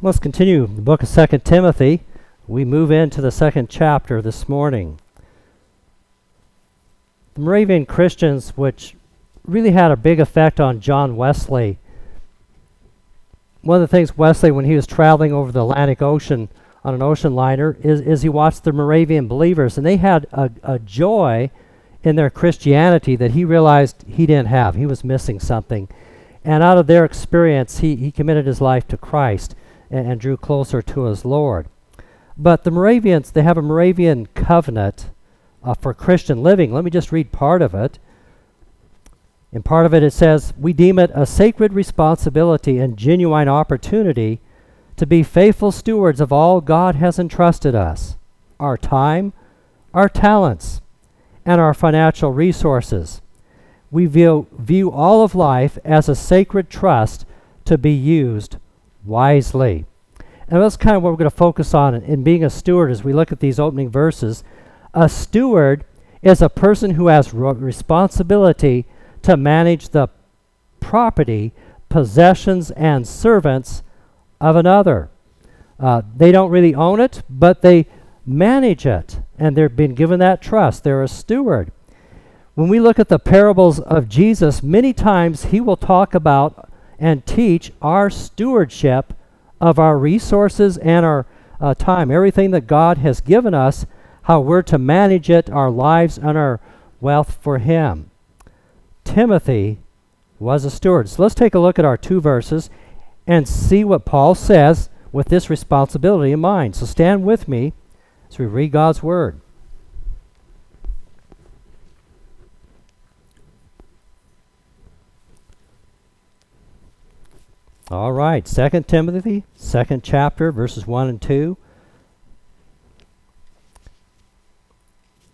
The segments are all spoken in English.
Let's continue the book of Second Timothy. We move into the second chapter this morning. The Moravian Christians, which really had a big effect on John Wesley. One of the things Wesley, when he was traveling over the Atlantic Ocean on an ocean liner, is, is he watched the Moravian believers, and they had a, a joy in their Christianity that he realized he didn't have. He was missing something. And out of their experience, he, he committed his life to Christ and, and drew closer to his Lord. But the Moravians, they have a Moravian covenant uh, for Christian living. Let me just read part of it. In part of it, it says, We deem it a sacred responsibility and genuine opportunity to be faithful stewards of all God has entrusted us our time, our talents, and our financial resources. We view, view all of life as a sacred trust to be used wisely. And that's kind of what we're going to focus on in, in being a steward as we look at these opening verses. A steward is a person who has responsibility to manage the property, possessions, and servants of another. Uh, they don't really own it, but they manage it, and they've been given that trust. They're a steward. When we look at the parables of Jesus, many times he will talk about and teach our stewardship of our resources and our uh, time, everything that God has given us, how we're to manage it, our lives and our wealth for Him. Timothy was a steward. So let's take a look at our two verses and see what Paul says with this responsibility in mind. So stand with me as we read God's Word. All right, Second Timothy, second chapter, verses 1 and 2.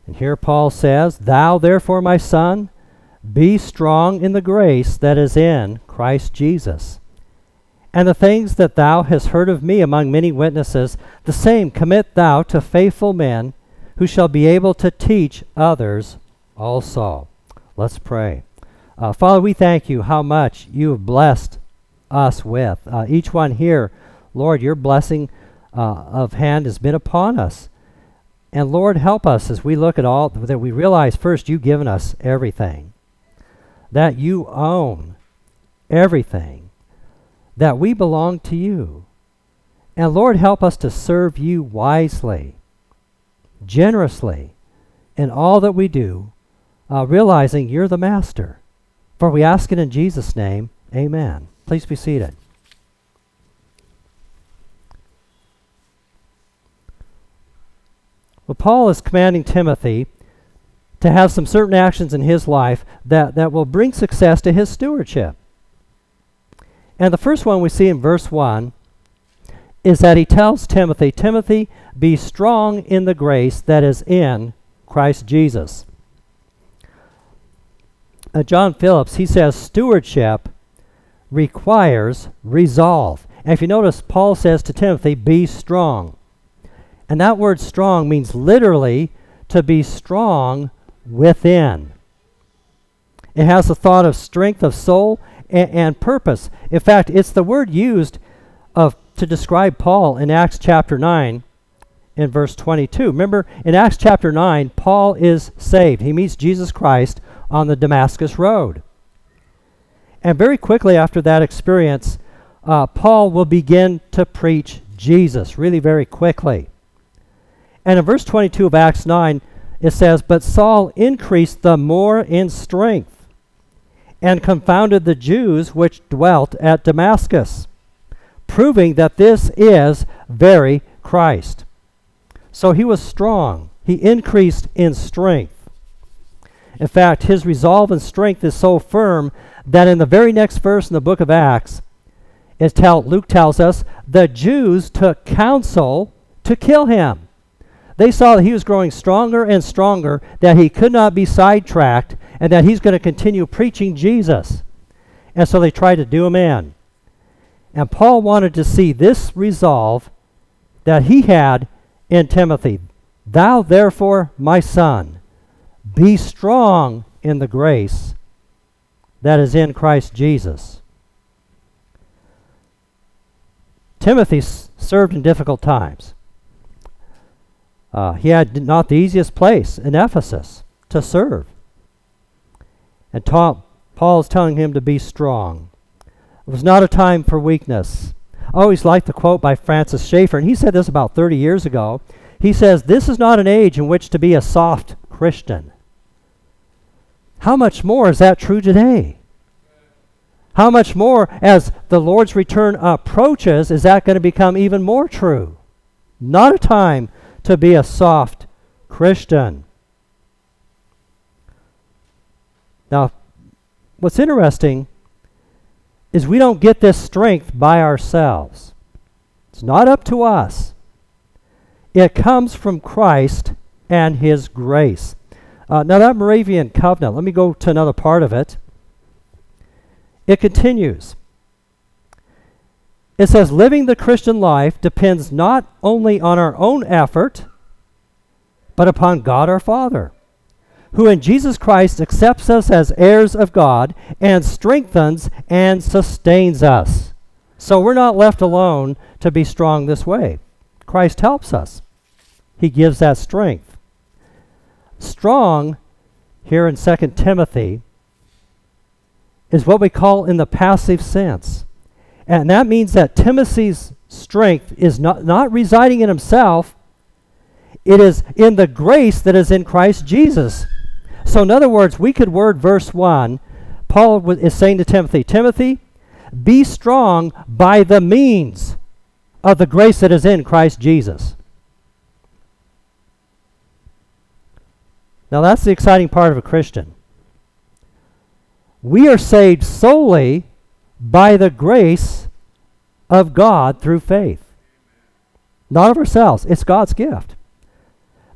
And here Paul says, Thou therefore, my son, be strong in the grace that is in Christ Jesus. And the things that thou hast heard of me among many witnesses, the same commit thou to faithful men who shall be able to teach others also. Let's pray. Uh, Father, we thank you how much you have blessed us with. Uh, each one here, Lord, your blessing uh, of hand has been upon us. And Lord, help us as we look at all that we realize first you've given us everything, that you own everything, that we belong to you. And Lord, help us to serve you wisely, generously, in all that we do, uh, realizing you're the master. For we ask it in Jesus' name, amen. Please be seated. Well, Paul is commanding Timothy to have some certain actions in his life that, that will bring success to his stewardship. And the first one we see in verse 1 is that he tells Timothy, Timothy, be strong in the grace that is in Christ Jesus. Uh, John Phillips, he says, stewardship requires resolve. And if you notice, Paul says to Timothy, be strong. And that word strong means literally to be strong within. It has the thought of strength of soul and, and purpose. In fact, it's the word used of to describe Paul in Acts chapter 9 in verse 22. Remember, in Acts chapter 9, Paul is saved. He meets Jesus Christ on the Damascus Road. And very quickly after that experience, uh, Paul will begin to preach Jesus, really very quickly. And in verse 22 of Acts 9, it says, But Saul increased the more in strength and confounded the Jews which dwelt at Damascus, proving that this is very Christ. So he was strong. He increased in strength. In fact, his resolve and strength is so firm that in the very next verse in the book of Acts, it tell, Luke tells us the Jews took counsel to kill him. They saw that he was growing stronger and stronger, that he could not be sidetracked, and that he's going to continue preaching Jesus. And so they tried to do him in. And Paul wanted to see this resolve that he had in Timothy. Thou therefore, my son, be strong in the grace that is in Christ Jesus. Timothy s- served in difficult times. Uh, he had not the easiest place in Ephesus to serve. And ta- Paul is telling him to be strong. It was not a time for weakness. I always like the quote by Francis Schaeffer, and he said this about 30 years ago. He says, This is not an age in which to be a soft Christian. How much more is that true today? How much more, as the Lord's return approaches, is that going to become even more true? Not a time to be a soft Christian. Now, what's interesting is we don't get this strength by ourselves. It's not up to us. It comes from Christ and His grace. Uh, now, that Moravian covenant, let me go to another part of it. It continues. It says, living the Christian life depends not only on our own effort, but upon God our Father, who in Jesus Christ accepts us as heirs of God and strengthens and sustains us. So we're not left alone to be strong this way. Christ helps us, He gives that strength. Strong, here in 2 Timothy, is what we call in the passive sense. And that means that Timothy's strength is not, not residing in himself, it is in the grace that is in Christ Jesus. So, in other words, we could word verse 1. Paul is saying to Timothy, Timothy, be strong by the means of the grace that is in Christ Jesus. Now, that's the exciting part of a Christian. We are saved solely by the grace of God through faith. Not of ourselves, it's God's gift.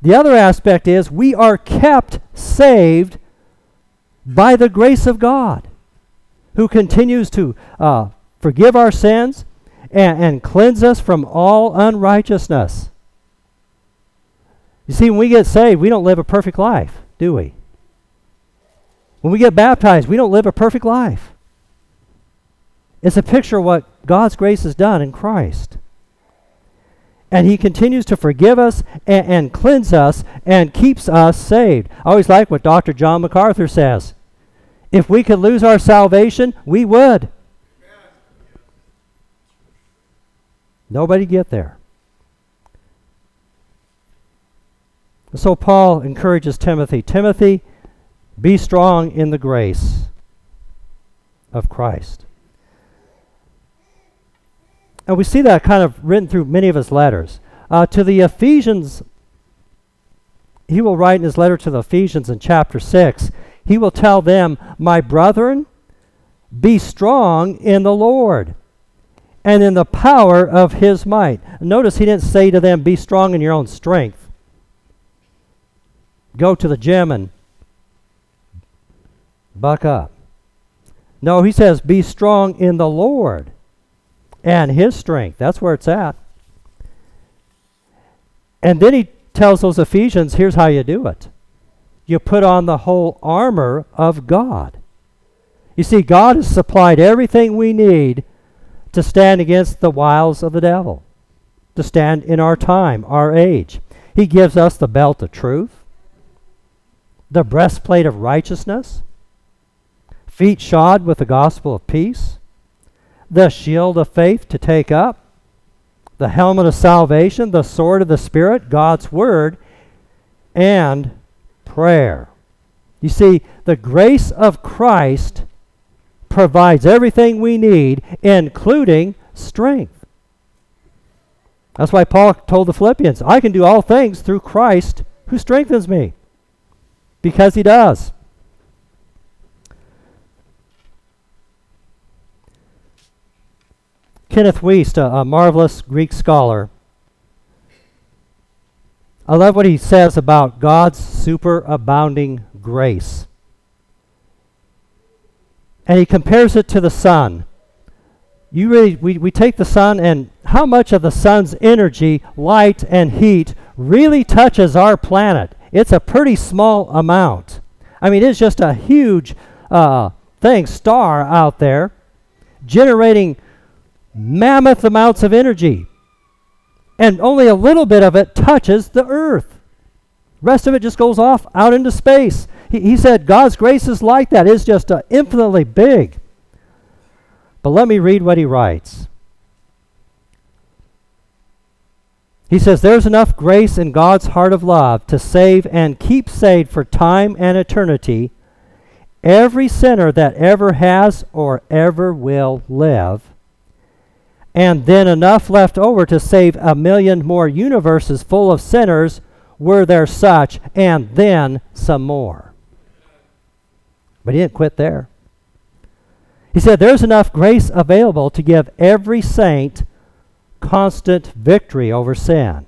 The other aspect is we are kept saved by the grace of God, who continues to uh, forgive our sins and, and cleanse us from all unrighteousness. You see, when we get saved, we don't live a perfect life, do we? When we get baptized, we don't live a perfect life. It's a picture of what God's grace has done in Christ. And He continues to forgive us and, and cleanse us and keeps us saved. I always like what Dr. John MacArthur says. If we could lose our salvation, we would. Nobody get there. So Paul encourages Timothy Timothy, be strong in the grace of Christ. And we see that kind of written through many of his letters. Uh, to the Ephesians, he will write in his letter to the Ephesians in chapter 6, he will tell them, My brethren, be strong in the Lord and in the power of his might. Notice he didn't say to them, Be strong in your own strength. Go to the gym and buck up. No, he says, Be strong in the Lord and his strength. That's where it's at. And then he tells those Ephesians here's how you do it you put on the whole armor of God. You see, God has supplied everything we need to stand against the wiles of the devil, to stand in our time, our age. He gives us the belt of truth, the breastplate of righteousness, feet shod with the gospel of peace, the shield of faith to take up, the helmet of salvation, the sword of the Spirit, God's Word, and prayer. You see, the grace of Christ provides everything we need, including strength. That's why Paul told the Philippians, I can do all things through Christ who strengthens me. Because he does. Kenneth Wuest, a, a marvelous Greek scholar, I love what he says about God's superabounding grace. And he compares it to the sun. You really, we, we take the sun, and how much of the sun's energy, light, and heat really touches our planet? It's a pretty small amount. I mean, it's just a huge uh, thing, star out there, generating mammoth amounts of energy. And only a little bit of it touches the earth. rest of it just goes off out into space. He, he said God's grace is like that. It's just uh, infinitely big. But let me read what he writes. He says, There's enough grace in God's heart of love to save and keep saved for time and eternity every sinner that ever has or ever will live and then enough left over to save a million more universes full of sinners were there such, and then some more. But he didn't quit there. He said, There's enough grace available to give every saint constant victory over sin,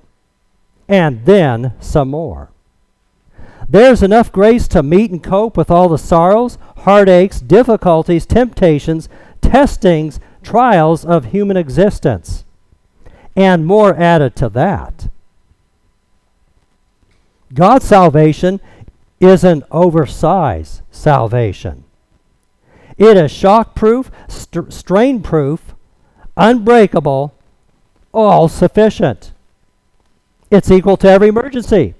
and then some more. There's enough grace to meet and cope with all the sorrows, heartaches, difficulties, temptations, testings, trials of human existence, and more added to that. God's salvation is an oversized salvation. It is shock proof, st- strain proof, unbreakable, all sufficient. It's equal to every emergency.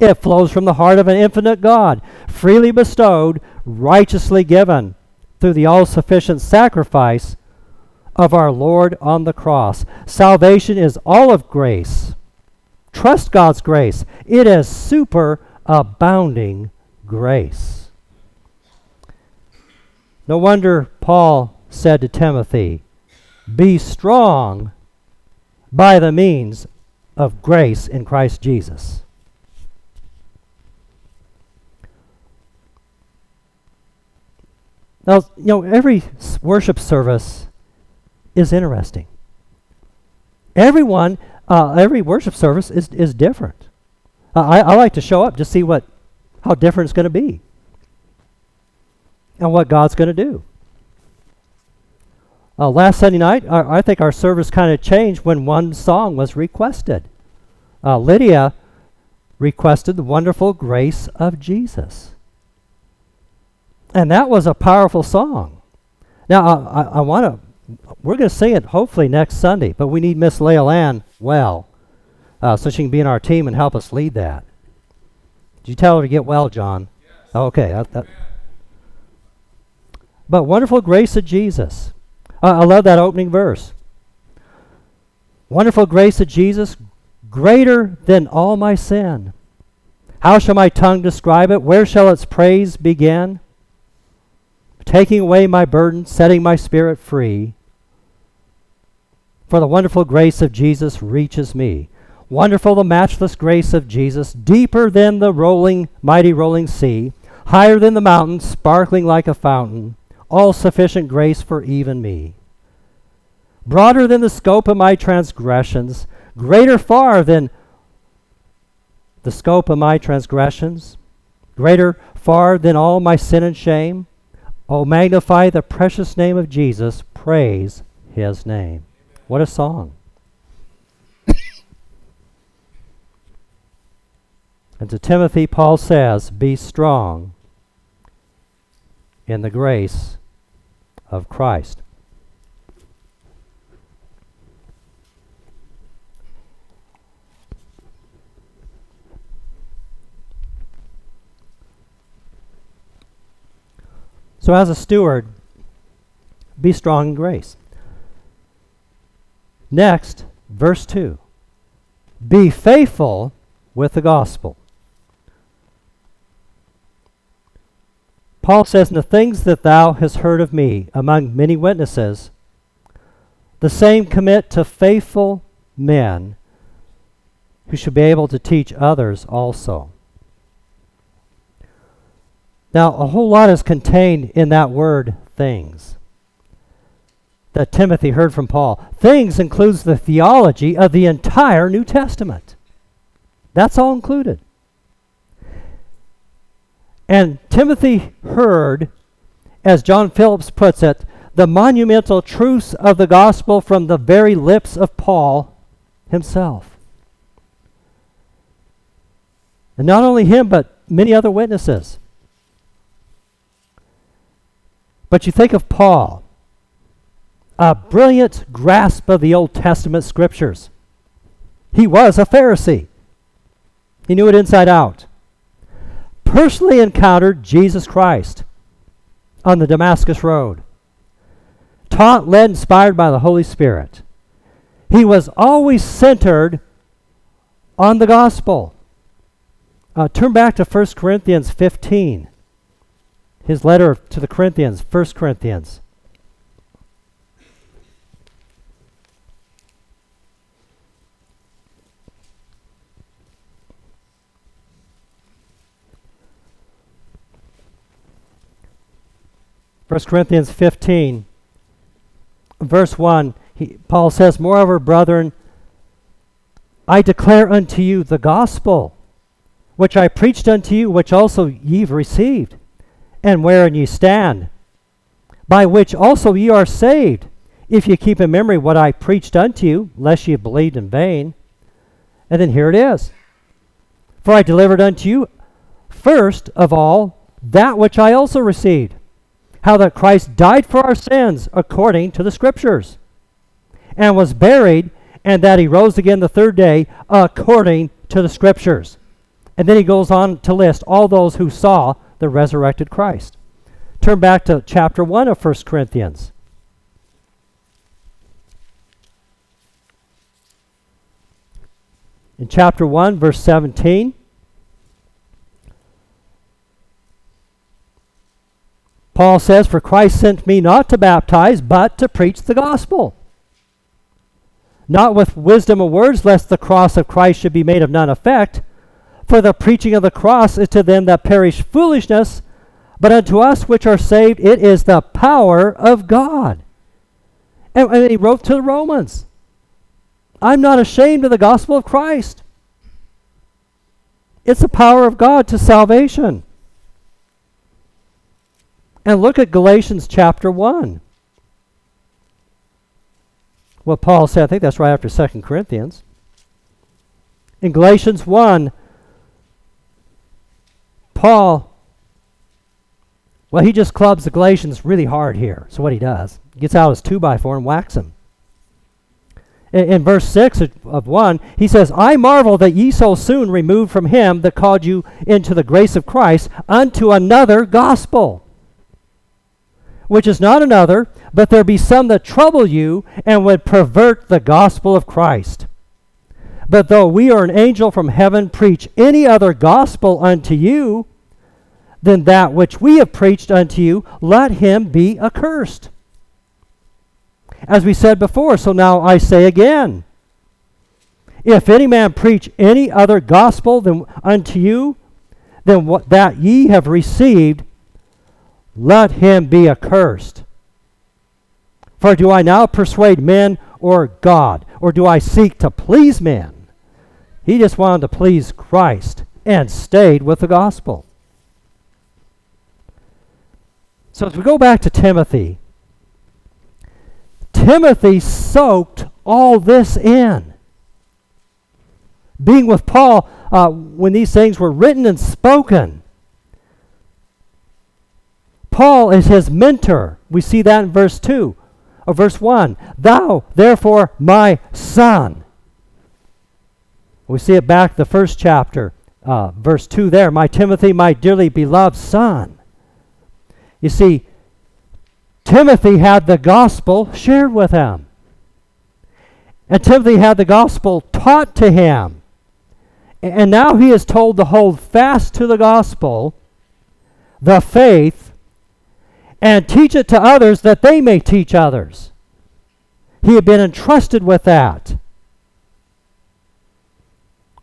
It flows from the heart of an infinite God, freely bestowed, righteously given through the all sufficient sacrifice of our Lord on the cross. Salvation is all of grace. Trust God's grace. It is super abounding grace. No wonder Paul said to Timothy, Be strong by the means of grace in Christ Jesus. Now, you know, every worship service is interesting. Everyone, uh, every worship service is, is different. Uh, I, I like to show up to see what, how different it's going to be and what God's going to do. Uh, last Sunday night, our, I think our service kind of changed when one song was requested. Uh, Lydia requested the wonderful grace of Jesus. And that was a powerful song. Now, I, I want to we're going to sing it hopefully next Sunday, but we need Miss Leila Ann well uh, so she can be in our team and help us lead that. Did you tell her to get well, John? Yes. Okay. That, that. But wonderful grace of Jesus. Uh, I love that opening verse. Wonderful grace of Jesus, greater than all my sin. How shall my tongue describe it? Where shall its praise begin? Taking away my burden, setting my spirit free. For the wonderful grace of Jesus reaches me. Wonderful the matchless grace of Jesus, deeper than the rolling, mighty rolling sea, higher than the mountains, sparkling like a fountain, all sufficient grace for even me. Broader than the scope of my transgressions, greater far than the scope of my transgressions, greater far than all my sin and shame. Oh, magnify the precious name of Jesus, praise his name. What a song. and to Timothy, Paul says, Be strong in the grace of Christ. So, as a steward, be strong in grace. Next, verse 2 Be faithful with the gospel. Paul says, the things that thou hast heard of me among many witnesses, the same commit to faithful men who should be able to teach others also. Now, a whole lot is contained in that word things that Timothy heard from Paul. Things includes the theology of the entire New Testament. That's all included. And Timothy heard, as John Phillips puts it, the monumental truths of the gospel from the very lips of Paul himself. And not only him, but many other witnesses. But you think of Paul a brilliant grasp of the Old Testament scriptures. He was a Pharisee, he knew it inside out. Personally encountered Jesus Christ on the Damascus Road. Taught, led, inspired by the Holy Spirit. He was always centered on the gospel. Uh, turn back to 1 Corinthians 15. His letter to the Corinthians, 1 Corinthians. First Corinthians 15, verse 1, he, Paul says, Moreover, brethren, I declare unto you the gospel, which I preached unto you, which also ye have received, and wherein ye stand, by which also ye are saved, if ye keep in memory what I preached unto you, lest ye have believed in vain. And then here it is. For I delivered unto you first of all that which I also received, how that Christ died for our sins according to the Scriptures, and was buried, and that he rose again the third day according to the Scriptures. And then he goes on to list all those who saw the resurrected Christ. Turn back to chapter 1 of 1 Corinthians. In chapter 1, verse 17, Paul says, For Christ sent me not to baptize, but to preach the gospel. Not with wisdom of words, lest the cross of Christ should be made of none effect. For the preaching of the cross is to them that perish foolishness, but unto us which are saved, it is the power of God. And, and he wrote to the Romans I'm not ashamed of the gospel of Christ. It's the power of God to salvation. And look at Galatians chapter 1. What Paul said, I think that's right after 2 Corinthians. In Galatians 1, Paul, well, he just clubs the Galatians really hard here. So what he does, he gets out his 2 by 4 and whacks them. In, in verse 6 of 1, he says, I marvel that ye so soon removed from him that called you into the grace of Christ unto another gospel which is not another, but there be some that trouble you and would pervert the gospel of Christ. But though we or an angel from heaven preach any other gospel unto you than that which we have preached unto you, let him be accursed. As we said before, so now I say again. If any man preach any other gospel than unto you than what that ye have received, let him be accursed. For do I now persuade men or God? Or do I seek to please men? He just wanted to please Christ and stayed with the gospel. So as we go back to Timothy, Timothy soaked all this in. Being with Paul uh, when these things were written and spoken, Paul is his mentor. We see that in verse 2 or verse 1. Thou, therefore, my son. We see it back the first chapter, uh, verse 2 there. My Timothy, my dearly beloved son. You see, Timothy had the gospel shared with him. And Timothy had the gospel taught to him. And now he is told to hold fast to the gospel, the faith and teach it to others that they may teach others. He had been entrusted with that.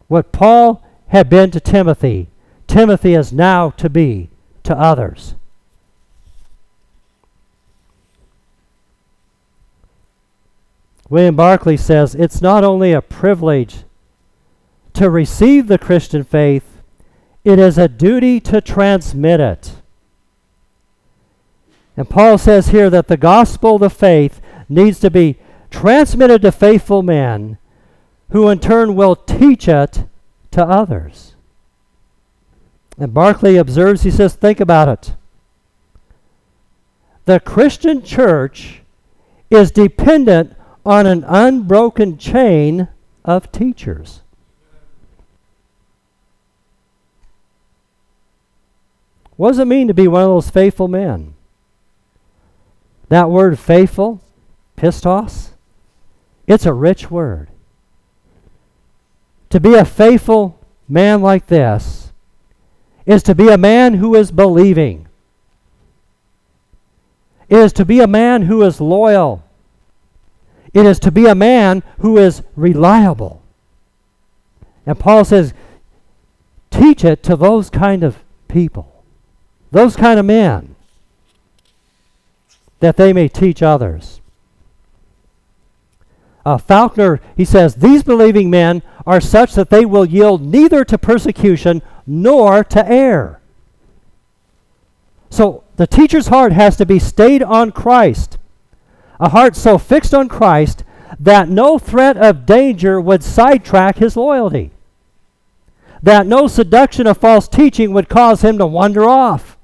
What Paul had been to Timothy, Timothy is now to be to others. William Barclay says it's not only a privilege to receive the Christian faith, it is a duty to transmit it. And Paul says here that the gospel of faith needs to be transmitted to faithful men who in turn will teach it to others. And Barclay observes, he says, think about it. The Christian church is dependent on an unbroken chain of teachers. What does it mean to be one of those faithful men? That word faithful, pistos, it's a rich word. To be a faithful man like this is to be a man who is believing. It is to be a man who is loyal. It is to be a man who is reliable. And Paul says, teach it to those kind of people, those kind of men, that they may teach others. Uh, Faulkner, he says, these believing men are such that they will yield neither to persecution nor to error. So the teacher's heart has to be stayed on Christ, a heart so fixed on Christ that no threat of danger would sidetrack his loyalty, that no seduction of false teaching would cause him to wander off.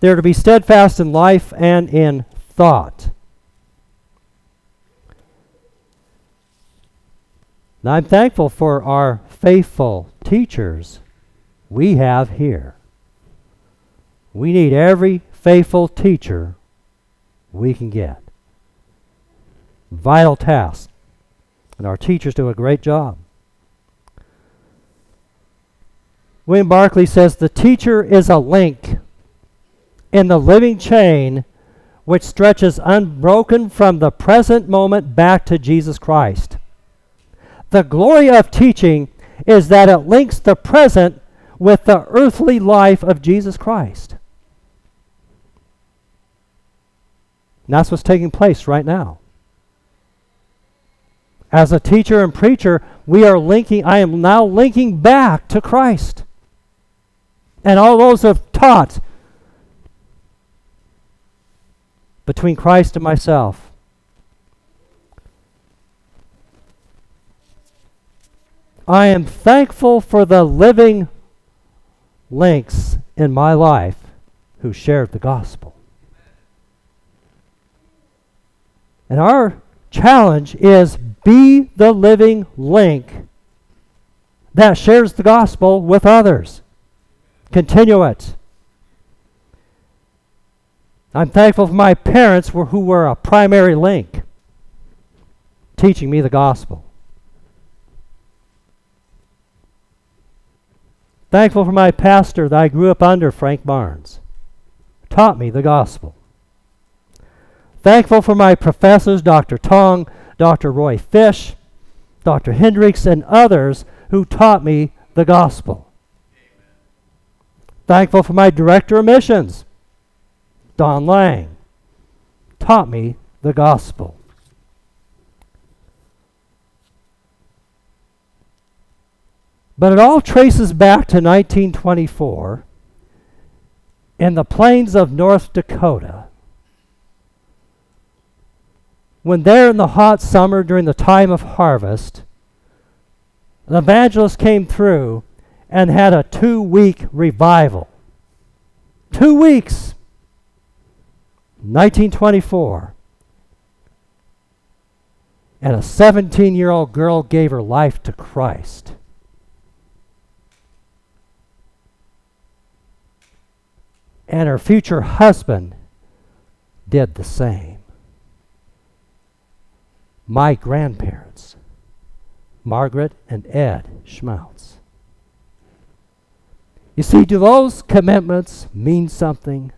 They're to be steadfast in life and in thought. Now, I'm thankful for our faithful teachers we have here. We need every faithful teacher we can get. Vital task. And our teachers do a great job. William Barclay says the teacher is a link in the living chain which stretches unbroken from the present moment back to Jesus Christ. The glory of teaching is that it links the present with the earthly life of Jesus Christ. And that's what's taking place right now. As a teacher and preacher, we are linking, I am now linking back to Christ. And all those who have taught between Christ and myself. I am thankful for the living links in my life who shared the gospel. And our challenge is be the living link that shares the gospel with others. Continue it. I'm thankful for my parents who were a primary link teaching me the gospel. Thankful for my pastor that I grew up under, Frank Barnes. Taught me the gospel. Thankful for my professors, Dr. Tong, Dr. Roy Fish, Dr. Hendricks, and others who taught me the gospel. Thankful for my director of missions, Don Lang. Taught me the gospel. But it all traces back to 1924 in the plains of North Dakota. When there in the hot summer during the time of harvest, an evangelist came through and had a two week revival. Two weeks. 1924. And a 17 year old girl gave her life to Christ. and her future husband did the same. My grandparents, Margaret and Ed Schmaltz. You see, do those commitments mean something?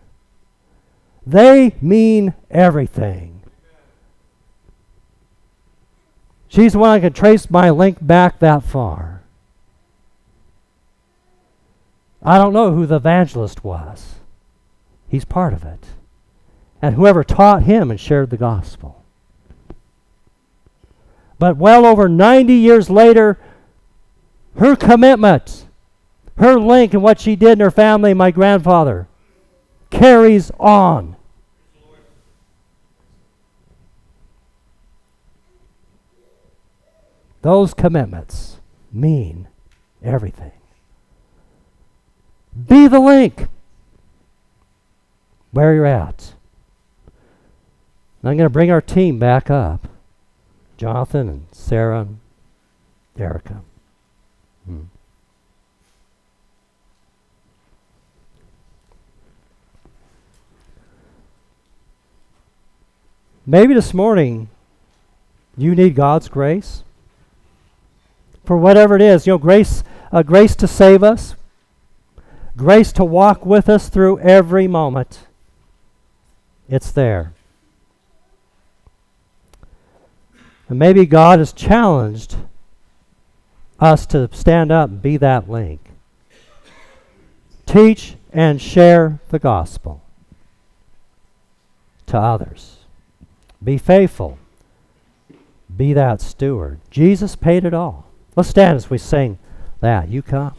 They mean everything. She's the one I can trace my link back that far. I don't know who the evangelist was. He's part of it. And whoever taught him and shared the gospel. But well over 90 years later, her commitment, her link and what she did in her family, my grandfather, carries on. Those commitments mean everything. Be the link where you're at. And I'm going to bring our team back up Jonathan and Sarah and Erica. Hmm. Maybe this morning you need God's grace for whatever it is. You know, grace, uh, grace to save us, grace to walk with us through every moment. It's there. And maybe God has challenged us to stand up and be that link. Teach and share the gospel to others. Be faithful. Be that steward. Jesus paid it all. Let's stand as we sing that. You come.